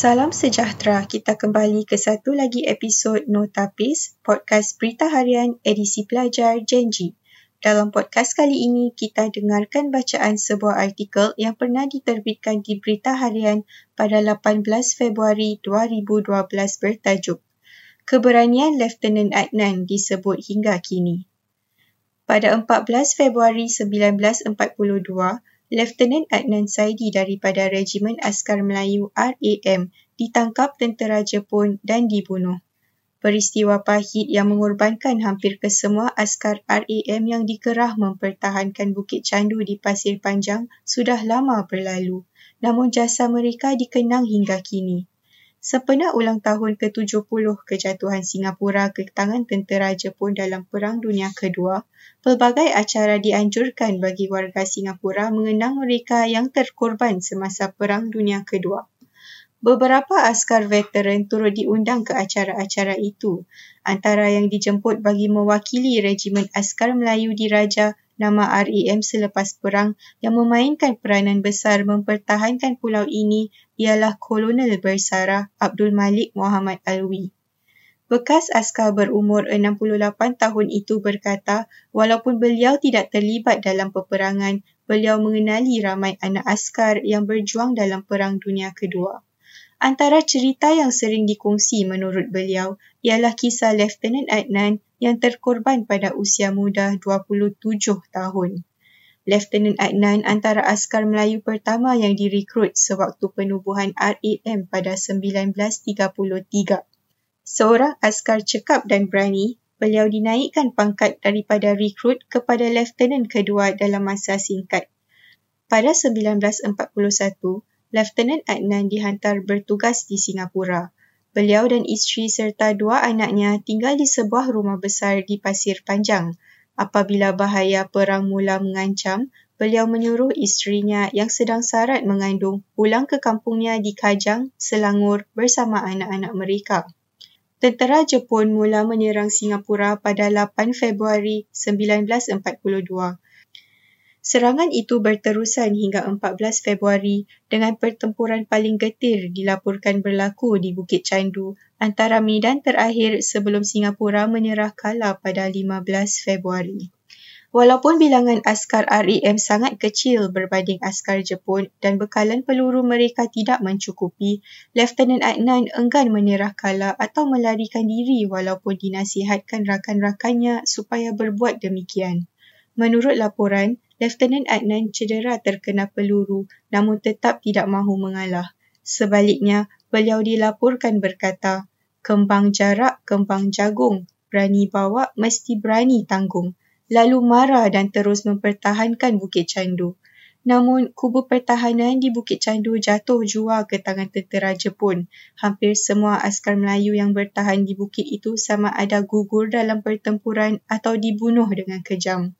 Salam sejahtera. Kita kembali ke satu lagi episod Notapis, podcast berita harian edisi pelajar Genji. Dalam podcast kali ini, kita dengarkan bacaan sebuah artikel yang pernah diterbitkan di Berita Harian pada 18 Februari 2012 bertajuk Keberanian Lieutenant Adnan disebut hingga kini. Pada 14 Februari 1942, Lieutenant Adnan Saidi daripada Regimen Askar Melayu RAM ditangkap tentera Jepun dan dibunuh. Peristiwa pahit yang mengorbankan hampir kesemua askar RAM yang dikerah mempertahankan Bukit Candu di Pasir Panjang sudah lama berlalu, namun jasa mereka dikenang hingga kini. Sempena ulang tahun ke-70 kejatuhan Singapura ke tangan tentera Jepun dalam Perang Dunia Kedua, pelbagai acara dianjurkan bagi warga Singapura mengenang mereka yang terkorban semasa Perang Dunia Kedua. Beberapa askar veteran turut diundang ke acara-acara itu, antara yang dijemput bagi mewakili Regimen Askar Melayu Diraja nama REM selepas perang yang memainkan peranan besar mempertahankan pulau ini ialah Kolonel Bersarah Abdul Malik Muhammad Alwi. Bekas askar berumur 68 tahun itu berkata walaupun beliau tidak terlibat dalam peperangan, beliau mengenali ramai anak askar yang berjuang dalam Perang Dunia Kedua. Antara cerita yang sering dikongsi menurut beliau ialah kisah Lieutenant Adnan yang terkorban pada usia muda 27 tahun. Lieutenant Adnan antara askar Melayu pertama yang direkrut sewaktu penubuhan RAM pada 1933. Seorang askar cekap dan berani, beliau dinaikkan pangkat daripada rekrut kepada lieutenant kedua dalam masa singkat. Pada 1941, Lieutenant Adnan dihantar bertugas di Singapura. Beliau dan isteri serta dua anaknya tinggal di sebuah rumah besar di Pasir Panjang. Apabila bahaya perang mula mengancam, beliau menyuruh isterinya yang sedang sarat mengandung pulang ke kampungnya di Kajang, Selangor bersama anak-anak mereka. Tentera Jepun mula menyerang Singapura pada 8 Februari 1942. Serangan itu berterusan hingga 14 Februari dengan pertempuran paling getir dilaporkan berlaku di Bukit Candu antara medan terakhir sebelum Singapura menyerah kalah pada 15 Februari. Walaupun bilangan askar REM sangat kecil berbanding askar Jepun dan bekalan peluru mereka tidak mencukupi, Lieutenant Adnan enggan menyerah kalah atau melarikan diri walaupun dinasihatkan rakan-rakannya supaya berbuat demikian. Menurut laporan, Lieutenant Adnan cedera terkena peluru namun tetap tidak mahu mengalah. Sebaliknya, beliau dilaporkan berkata, kembang jarak, kembang jagung, berani bawa, mesti berani tanggung. Lalu marah dan terus mempertahankan Bukit Candu. Namun, kubu pertahanan di Bukit Candu jatuh jua ke tangan tentera Jepun. Hampir semua askar Melayu yang bertahan di bukit itu sama ada gugur dalam pertempuran atau dibunuh dengan kejam.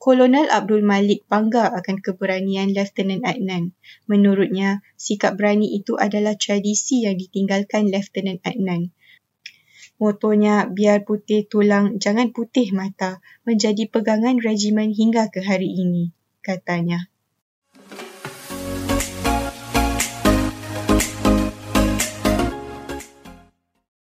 Kolonel Abdul Malik bangga akan keberanian Lieutenant Adnan. Menurutnya, sikap berani itu adalah tradisi yang ditinggalkan Lieutenant Adnan. Motonya, biar putih tulang, jangan putih mata, menjadi pegangan regimen hingga ke hari ini, katanya.